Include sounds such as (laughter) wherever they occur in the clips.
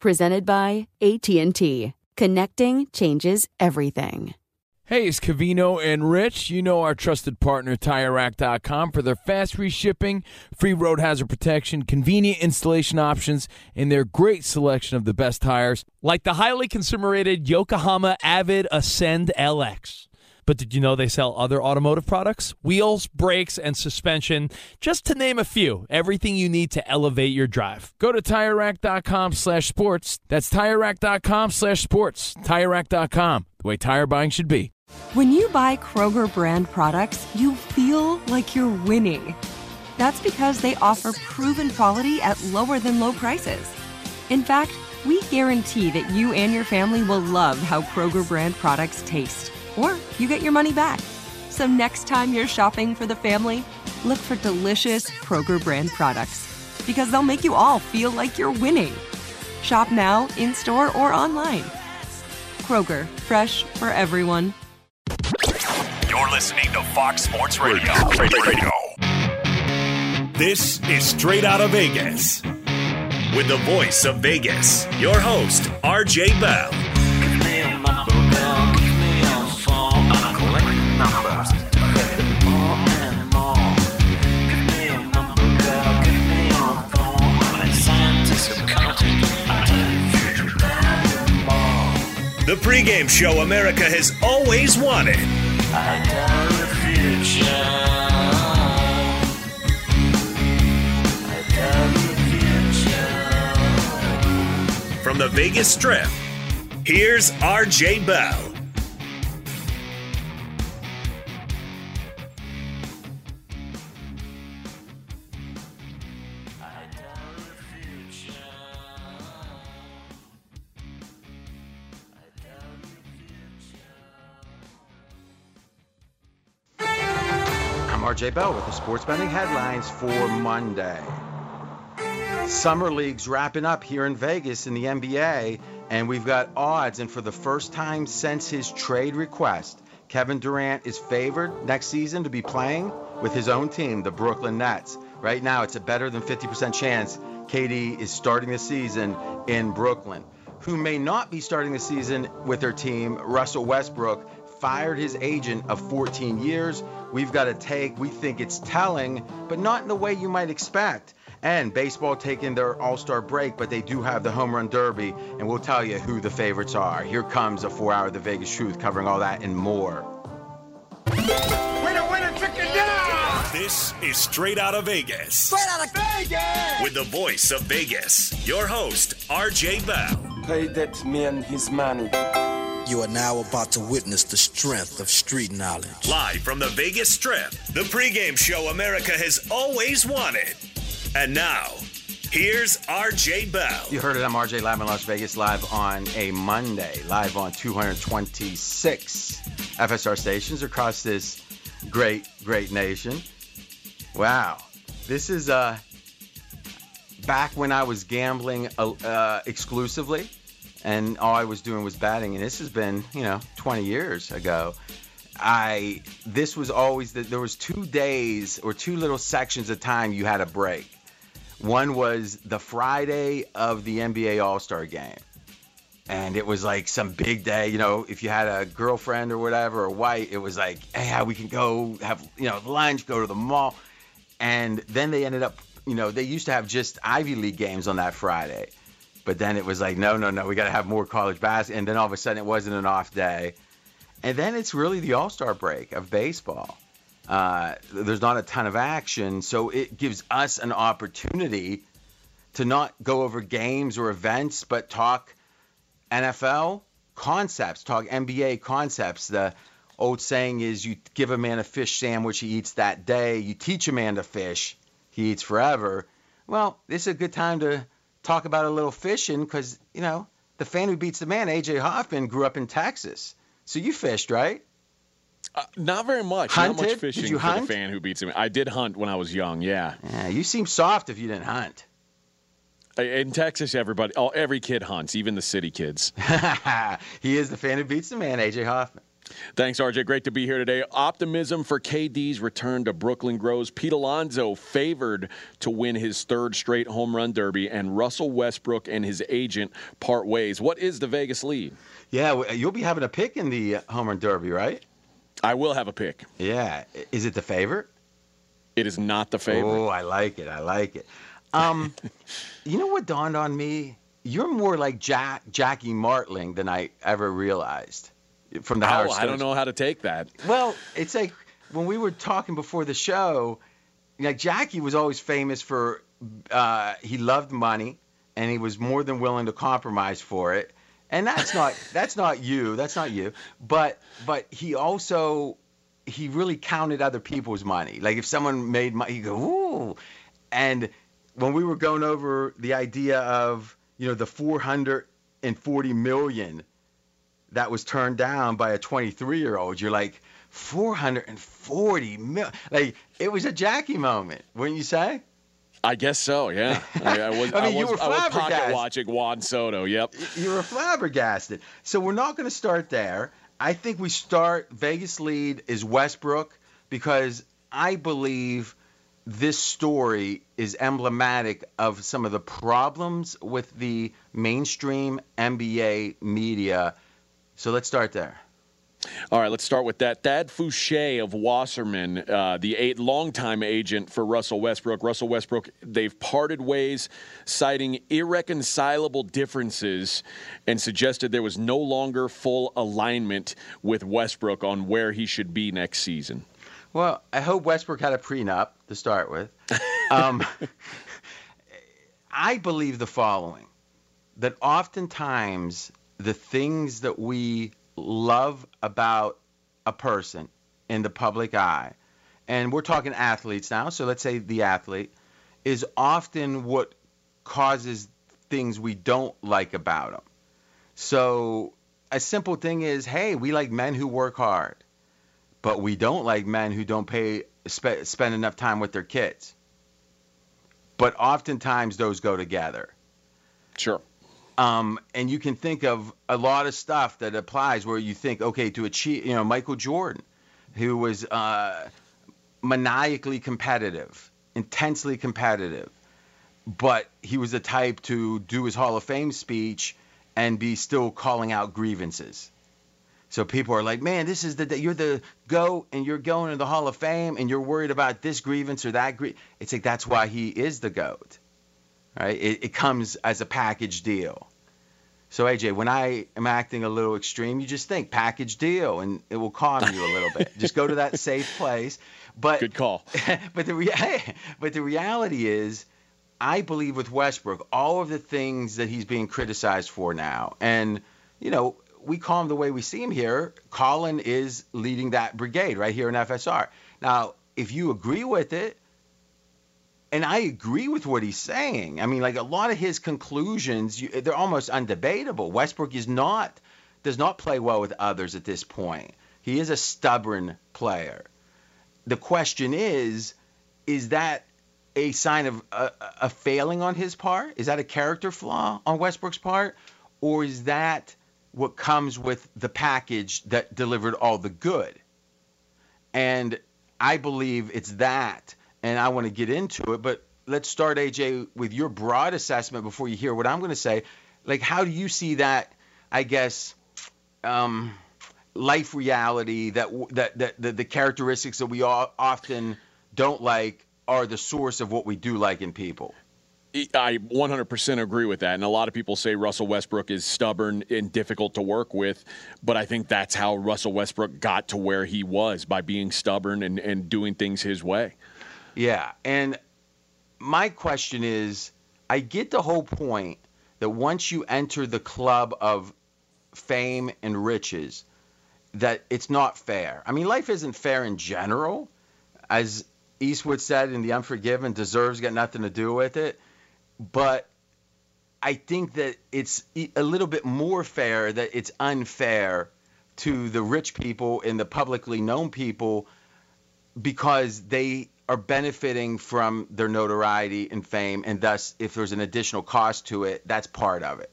Presented by AT&T. Connecting changes everything. Hey, it's Covino and Rich. You know our trusted partner, TireRack.com, for their fast free shipping, free road hazard protection, convenient installation options, and their great selection of the best tires, like the highly consumer rated Yokohama Avid Ascend LX. But did you know they sell other automotive products? Wheels, brakes, and suspension, just to name a few. Everything you need to elevate your drive. Go to TireRack.com slash sports. That's TireRack.com slash sports. TireRack.com, the way tire buying should be. When you buy Kroger brand products, you feel like you're winning. That's because they offer proven quality at lower than low prices. In fact, we guarantee that you and your family will love how Kroger brand products taste or you get your money back. So next time you're shopping for the family, look for delicious Kroger brand products because they'll make you all feel like you're winning. Shop now, in store, or online. Kroger, fresh for everyone. You're listening to Fox Sports Radio. Radio. This is Straight Out of Vegas. With the voice of Vegas, your host, RJ Bell. The pregame show America has always wanted. From the Vegas Strip, here's RJ Bell. RJ Bell with the sports betting headlines for Monday. Summer League's wrapping up here in Vegas in the NBA, and we've got odds. And for the first time since his trade request, Kevin Durant is favored next season to be playing with his own team, the Brooklyn Nets. Right now, it's a better than 50% chance KD is starting the season in Brooklyn. Who may not be starting the season with their team, Russell Westbrook, fired his agent of 14 years. We've got a take. We think it's telling, but not in the way you might expect. And baseball taking their all star break, but they do have the home run derby, and we'll tell you who the favorites are. Here comes a four hour The Vegas Truth covering all that and more. Winner, winner, chicken dinner! This is Straight Out of Vegas. Straight out of Vegas! With the voice of Vegas, your host, RJ Bell. Pay that man his money. You are now about to witness the strength of street knowledge. Live from the Vegas Strip, the pregame show America has always wanted. And now, here's RJ Bell. You heard it. I'm RJ live in Las Vegas, live on a Monday, live on 226 FSR stations across this great, great nation. Wow. This is uh, back when I was gambling uh, uh, exclusively, and all I was doing was batting. And this has been, you know, 20 years ago. I this was always that there was two days or two little sections of time you had a break. One was the Friday of the NBA All-Star game. And it was like some big day, you know, if you had a girlfriend or whatever or white, it was like, hey, we can go have, you know, lunch, go to the mall. And then they ended up, you know, they used to have just Ivy League games on that Friday. But then it was like, no, no, no, we got to have more college basketball. And then all of a sudden, it wasn't an off day. And then it's really the All Star break of baseball. Uh, there's not a ton of action, so it gives us an opportunity to not go over games or events, but talk NFL concepts, talk NBA concepts. The old saying is you give a man a fish sandwich, he eats that day. You teach a man to fish, he eats forever. Well, this is a good time to talk about a little fishing because, you know, the fan who beats the man, AJ Hoffman, grew up in Texas. So you fished, right? Uh, not very much. Hunted? Not much fishing Did you for the fan who beats him. I did hunt when I was young. Yeah. Yeah, you seem soft if you didn't hunt. In Texas, everybody, oh, every kid hunts, even the city kids. (laughs) he is the fan who beats the man, AJ Hoffman. Thanks, RJ. Great to be here today. Optimism for KD's return to Brooklyn grows. Pete Alonso favored to win his third straight home run derby, and Russell Westbrook and his agent part ways. What is the Vegas lead? Yeah, you'll be having a pick in the uh, home run derby, right? I will have a pick. Yeah. Is it the favorite? It is not the favorite. Oh, I like it. I like it. Um, (laughs) you know what dawned on me? You're more like Jack Jackie Martling than I ever realized from the Oh, Howard I don't know how to take that. Well, it's like when we were talking before the show, like Jackie was always famous for uh, he loved money and he was more than willing to compromise for it. And that's not (laughs) that's not you. That's not you. But but he also he really counted other people's money. Like if someone made money, he go ooh. And when we were going over the idea of you know the 440 million that was turned down by a 23 year old, you're like 440 mil. Like it was a Jackie moment, wouldn't you say? I guess so. Yeah, (laughs) I, I was. I mean, you was, were I was pocket watching Juan Soto. Yep. You were flabbergasted. So we're not going to start there. I think we start Vegas lead is Westbrook because I believe this story is emblematic of some of the problems with the mainstream NBA media. So let's start there. All right, let's start with that. Thad Foucher of Wasserman, uh, the eight, longtime agent for Russell Westbrook. Russell Westbrook, they've parted ways, citing irreconcilable differences, and suggested there was no longer full alignment with Westbrook on where he should be next season. Well, I hope Westbrook had a prenup to start with. (laughs) Um, I believe the following that oftentimes the things that we love about a person in the public eye, and we're talking athletes now, so let's say the athlete, is often what causes things we don't like about them. So a simple thing is, hey, we like men who work hard, but we don't like men who don't pay spe- spend enough time with their kids. But oftentimes those go together. Sure. Um, and you can think of a lot of stuff that applies where you think, okay, to achieve, you know, Michael Jordan, who was uh, maniacally competitive, intensely competitive, but he was the type to do his Hall of Fame speech and be still calling out grievances. So people are like, man, this is the day you're the go and you're going to the Hall of Fame and you're worried about this grievance or that grievance. It's like that's why he is the goat, right? It, it comes as a package deal. So AJ, when I am acting a little extreme, you just think package deal, and it will calm you a little bit. just go to that safe place. But good call. (laughs) but the rea- but the reality is, I believe with Westbrook, all of the things that he's being criticized for now, and you know, we call him the way we see him here. Colin is leading that brigade right here in FSR. Now, if you agree with it, and I agree with what he's saying. I mean, like a lot of his conclusions, you, they're almost undebatable. Westbrook is not does not play well with others at this point. He is a stubborn player. The question is, is that a sign of a, a failing on his part? Is that a character flaw on Westbrook's part, or is that what comes with the package that delivered all the good? And I believe it's that and I want to get into it. But let's start, AJ, with your broad assessment before you hear what I'm going to say. Like, how do you see that? I guess um, life reality that that that the, the characteristics that we all often don't like are the source of what we do like in people. I 100% agree with that. And a lot of people say Russell Westbrook is stubborn and difficult to work with. But I think that's how Russell Westbrook got to where he was by being stubborn and, and doing things his way. Yeah. And my question is I get the whole point that once you enter the club of fame and riches, that it's not fair. I mean, life isn't fair in general. As Eastwood said in The Unforgiven, deserves got nothing to do with it but I think that it's a little bit more fair that it's unfair to the rich people and the publicly known people because they are benefiting from their notoriety and fame, and thus, if there's an additional cost to it, that's part of it.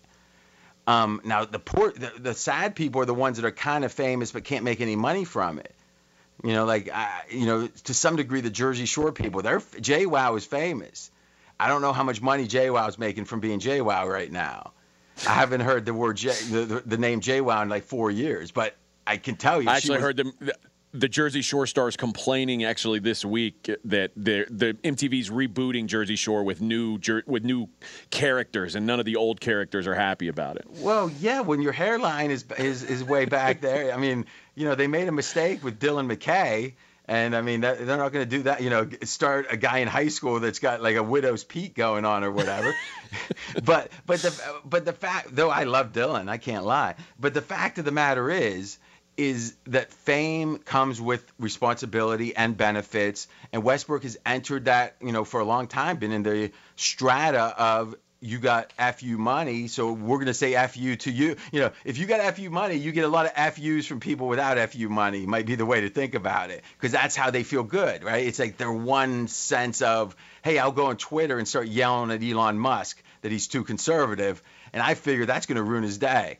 Um, now, the poor, the, the, sad people are the ones that are kind of famous but can't make any money from it. You know, like you know, to some degree, the Jersey Shore people, they're JWoww is famous. I don't know how much money JWoww's making from being JWoww right now. I haven't heard the word J, the, the name JWoww in like four years, but I can tell you. I actually was, heard them. The Jersey Shore stars complaining actually this week that the the MTV's rebooting Jersey Shore with new with new characters and none of the old characters are happy about it. Well, yeah, when your hairline is is, is way back there, I mean, you know, they made a mistake with Dylan McKay and I mean, that, they're not going to do that. You know, start a guy in high school that's got like a widow's peak going on or whatever. (laughs) but but the but the fact, though, I love Dylan, I can't lie. But the fact of the matter is, is that fame comes with responsibility and benefits, and Westbrook has entered that, you know, for a long time, been in the strata of you got FU money, so we're to say FU to you. You know, if you got FU money, you get a lot of FUs from people without FU money, might be the way to think about it, because that's how they feel good, right? It's like their one sense of, hey, I'll go on Twitter and start yelling at Elon Musk that he's too conservative, and I figure that's to ruin his day.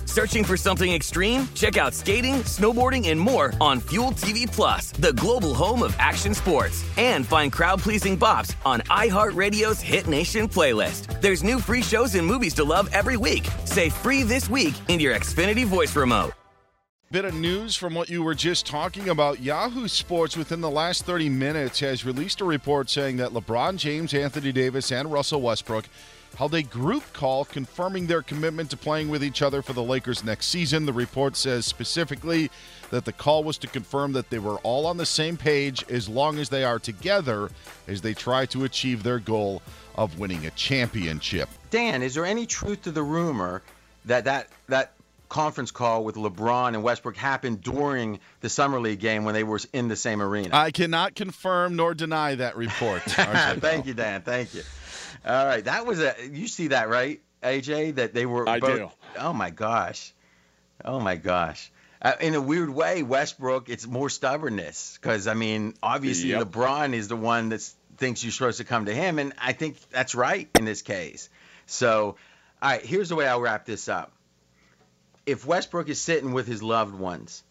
Searching for something extreme? Check out skating, snowboarding, and more on Fuel TV Plus, the global home of action sports. And find crowd-pleasing bops on iHeartRadio's Hit Nation playlist. There's new free shows and movies to love every week. Say free this week in your Xfinity voice remote. Bit of news from what you were just talking about. Yahoo Sports, within the last 30 minutes, has released a report saying that LeBron James, Anthony Davis, and Russell Westbrook held a group call confirming their commitment to playing with each other for the Lakers next season. The report says specifically that the call was to confirm that they were all on the same page as long as they are together as they try to achieve their goal of winning a championship. Dan, is there any truth to the rumor that that, that conference call with LeBron and Westbrook happened during the summer league game when they were in the same arena. I cannot confirm nor deny that report. (laughs) Thank you, Dan. Thank you. All right, that was a. You see that right, AJ? That they were. I both, do. oh my gosh, oh my gosh. Uh, in a weird way, Westbrook, it's more stubbornness because I mean, obviously Yep. LeBron is the one that thinks you're supposed to come to him, and I think that's right in this case. So, all right, here's the way I'll wrap this up. If Westbrook is sitting with his loved ones,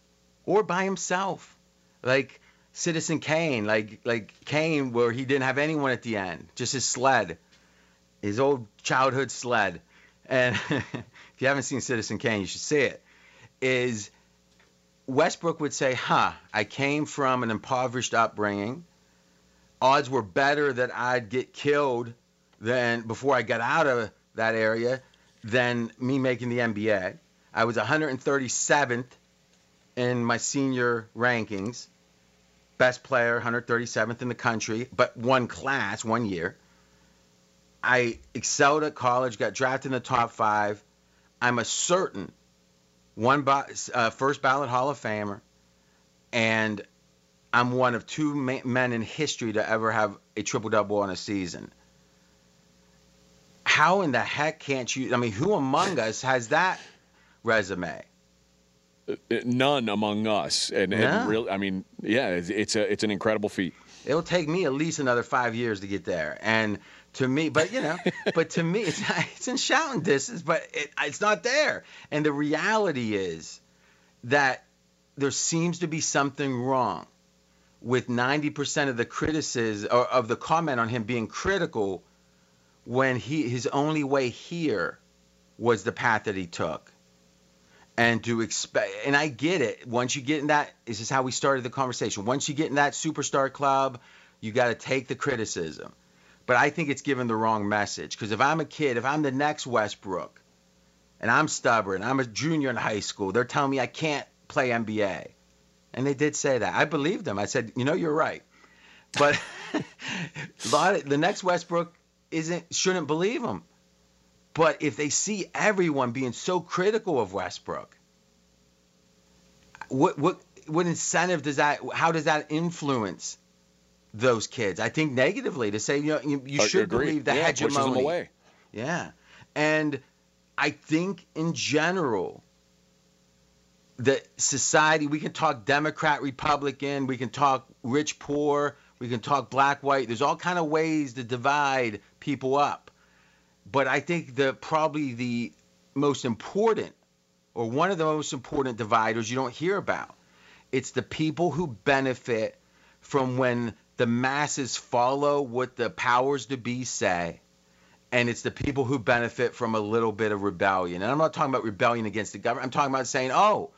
or by himself, like Citizen Kane, like like Kane, where he didn't have anyone at the end, just his sled, his old childhood sled. And (laughs) if you haven't seen Citizen Kane, you should see it. Is Westbrook would say, "Huh, I came from an impoverished upbringing. Odds were better that I'd get killed than before I got out of that area than me making the NBA. I was 137th in my senior rankings, best player, 137th in the country, but one class, one year. I excelled at college, got drafted in the top five. I'm a certain one uh, first ballot Hall of Famer, and I'm one of two ma- men in history to ever have a triple double in a season. How in the heck can't you? I mean, who among us has that resume? Uh, None among us, and, Yeah. and real. I mean, yeah, it's, it's a it's an incredible feat. It'll take me at least another five years to get there. And to me, but you know, but to me, it's (laughs) it's in shouting distance, but it, it's not there. And the reality is that there seems to be something wrong with 90% of the criticism or of the comment on him being critical when he his only way here was the path that he took. And to expect and i get it. Once you get in that this is how we started the conversation. Once you get in that superstar club you got to take the criticism but i think it's given the wrong message. Because if i'm a kid if i'm the next westbrook and i'm stubborn i'm a junior in high school they're telling me i can't play nba and they did say that. I believed them. I said you know you're right. But (laughs) the next westbrook isn't shouldn't believe him but if they see everyone being so critical of Westbrook, what what what incentive does that? How does that influence those kids? I think negatively to say you know you, you should agree. believe the Yeah, it pushes them hegemony. away. Yeah, and I think in general that society we can talk Democrat, Republican, we can talk rich, poor, we can talk black, white. There's all kind of ways to divide people up but I think the probably the most important or one of the most important dividers you don't hear about. It's the people who benefit from when the masses follow what the powers to be say. And it's the people who benefit from a little bit of rebellion. And I'm not talking about rebellion against the government. I'm talking about saying, oh,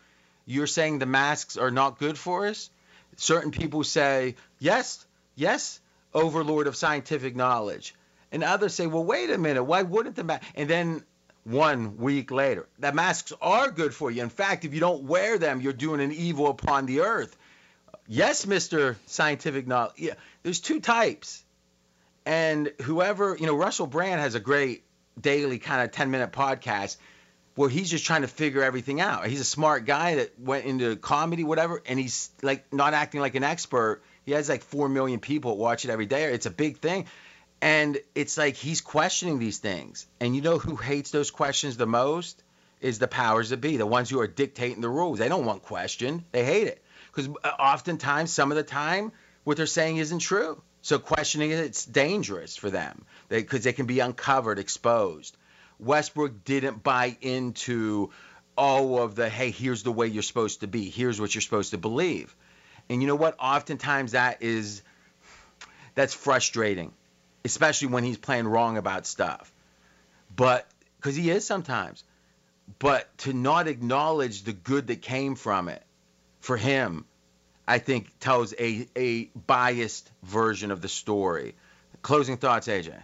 you're saying the masks are not good for us? Certain people say, yes, yes, overlord of scientific knowledge. And others say, well, wait a minute, why wouldn't the mask? And then one week later, the masks are good for you. In fact, if you don't wear them, you're doing an evil upon the earth. Yes, Mr. Scientific Knowledge. Yeah, there's two types. And whoever, you know, Russell Brand has a great daily kind of 10 minute podcast where he's just trying to figure everything out. He's a smart guy that went into comedy, whatever, and he's like not acting like an expert. He has like 4 million people watch it every day. It's a big thing. And it's like he's questioning these things. And you know who hates those questions the most? Is the powers that be, the ones who are dictating the rules. They don't want question. They hate it. Because uh, oftentimes, some of the time, what they're saying isn't true. So questioning it, it's dangerous for them because they, can be uncovered, exposed. Westbrook didn't buy into all of the, hey, here's the way you're supposed to be. Here's what you're supposed to believe. And you know what? Oftentimes that is, that's frustrating especially when he's playing wrong about stuff. But because he is sometimes, but to not acknowledge the good that came from it for him, I think tells a a biased version of the story. Closing thoughts, AJ.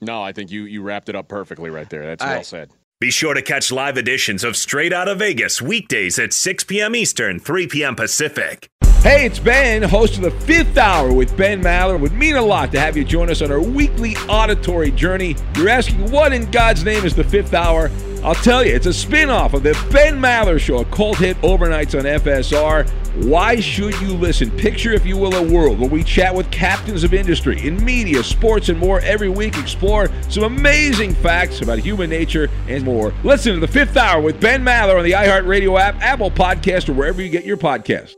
No, I think you you wrapped it up perfectly right there. That's All well right. said. Be sure to catch live editions of Straight Outta Vegas weekdays at 6 p.m. Eastern, 3 p.m. Pacific. Hey, it's Ben, host of the fifth hour with Ben Maller. It would mean a lot to have you join us on our weekly auditory journey. You're asking, what in God's name is the fifth hour? I'll tell you, it's a spin off of the Ben Maller Show, a cult hit overnights on FSR. Why should you listen? Picture, if you will, a world where we chat with captains of industry in media, sports, and more every week. Explore some amazing facts about human nature and more. Listen to the fifth hour with Ben Maller on the iHeartRadio app, Apple Podcast, or wherever you get your podcasts.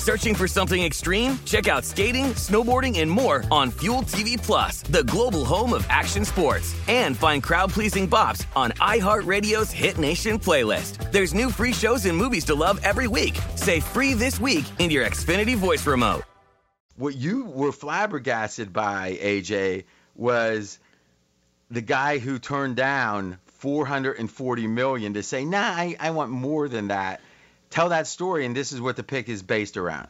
Searching for something extreme? Check out skating, snowboarding, and more on Fuel TV Plus, the global home of action sports. And find crowd-pleasing bops on iHeartRadio's Hit Nation playlist. There's new free shows and movies to love every week. Say free this week in your Xfinity voice remote. What you were flabbergasted by, AJ, was the guy who turned down 440 million to say, "Nah, I, I want more than that." Tell that story, and this is what the pick is based around.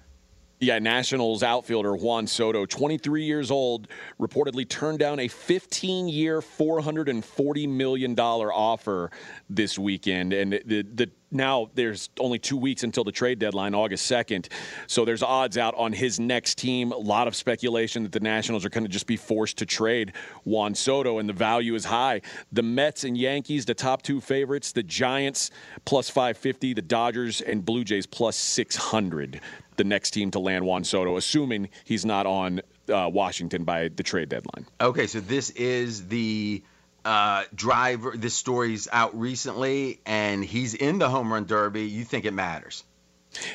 Yeah, Nationals outfielder Juan Soto, 23 years old, reportedly turned down a 15 year, $440 million offer this weekend. And the, the now there's only two weeks until the trade deadline, August 2nd. So there's odds out on his next team. A lot of speculation that the Nationals are going to just be forced to trade Juan Soto, and the value is high. The Mets and Yankees, the top two favorites, the Giants plus 550, the Dodgers and Blue Jays plus 600 the next team to land Juan Soto, assuming he's not on uh, Washington by the trade deadline. Okay, so this is the uh, driver. This story's out recently, and he's in the home run derby. You think it matters?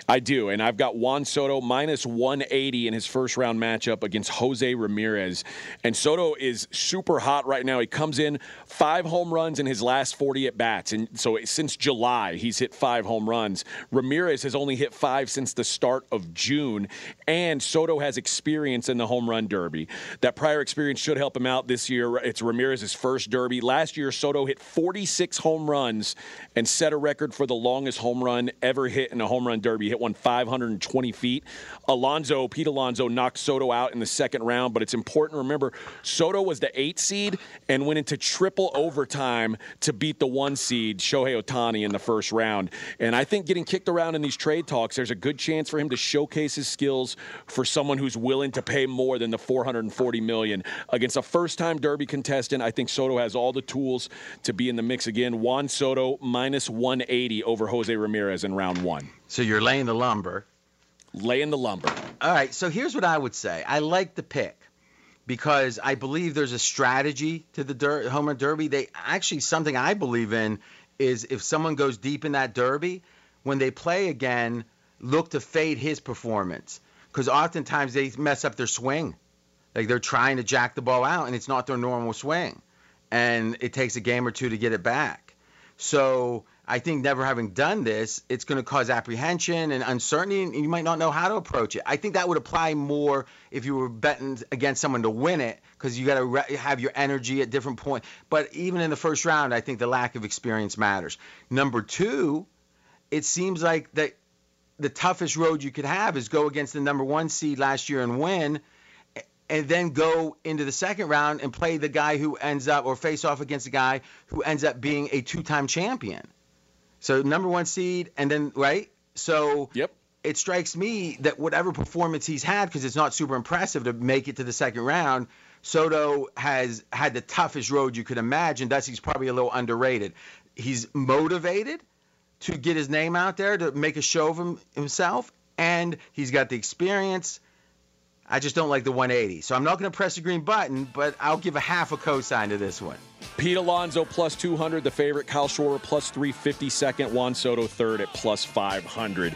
I do, and I've got Juan Soto minus 180 in his first round matchup against Jose Ramirez. And Soto is super hot right now. He comes in five home runs in his last 40 at bats, and so since July he's hit five home runs. Ramirez has only hit five since the start of June, and Soto has experience in the home run derby. That prior experience should help him out this year. It's Ramirez's first derby. Last year, Soto hit 46 home runs and set a record for the longest home run ever hit in a home run derby. Hit one 520 feet. Alonso, Pete Alonso knocked Soto out in the second round, but it's important to remember Soto was the eight seed and went into triple overtime to beat the one seed, Shohei Ohtani, in the first round. And I think getting kicked around in these trade talks, there's a good chance for him to showcase his skills for someone who's willing to pay more than the 440 million against a first-time Derby contestant. I think Soto has all the tools to be in the mix again. Juan Soto minus 180 over Jose Ramirez in round one. So you're laying the lumber. Laying the lumber. All right. So here's what I would say. I like the pick because I believe there's a strategy to the der- home run derby. They actually something I believe in is if someone goes deep in that derby, when they play again, look to fade his performance because oftentimes they mess up their swing. Like they're trying to jack the ball out and it's not their normal swing, and it takes a game or two to get it back. So I think never having done this, it's going to cause apprehension and uncertainty, and you might not know how to approach it. I think that would apply more if you were betting against someone to win it, because you got to re- have your energy at different points. But even in the first round, I think the lack of experience matters. Number two, it seems like that the toughest road you could have is go against the number one seed last year and win and then go into the second round and play the guy who ends up or face off against a guy who ends up being a two-time champion. So number one seed, and then right. So yep. It strikes me that whatever performance he's had, because it's not super impressive to make it to the second round, Soto has had the toughest road you could imagine. Thus, he's probably a little underrated. He's motivated to get his name out there to make a show of him, himself, and he's got the experience. I just don't like the 180. So I'm not going to press the green button, but I'll give a half a cosign to this one. Pete Alonso plus 200, the favorite. Kyle Schwarber plus 350, second. Juan Soto third at plus 500.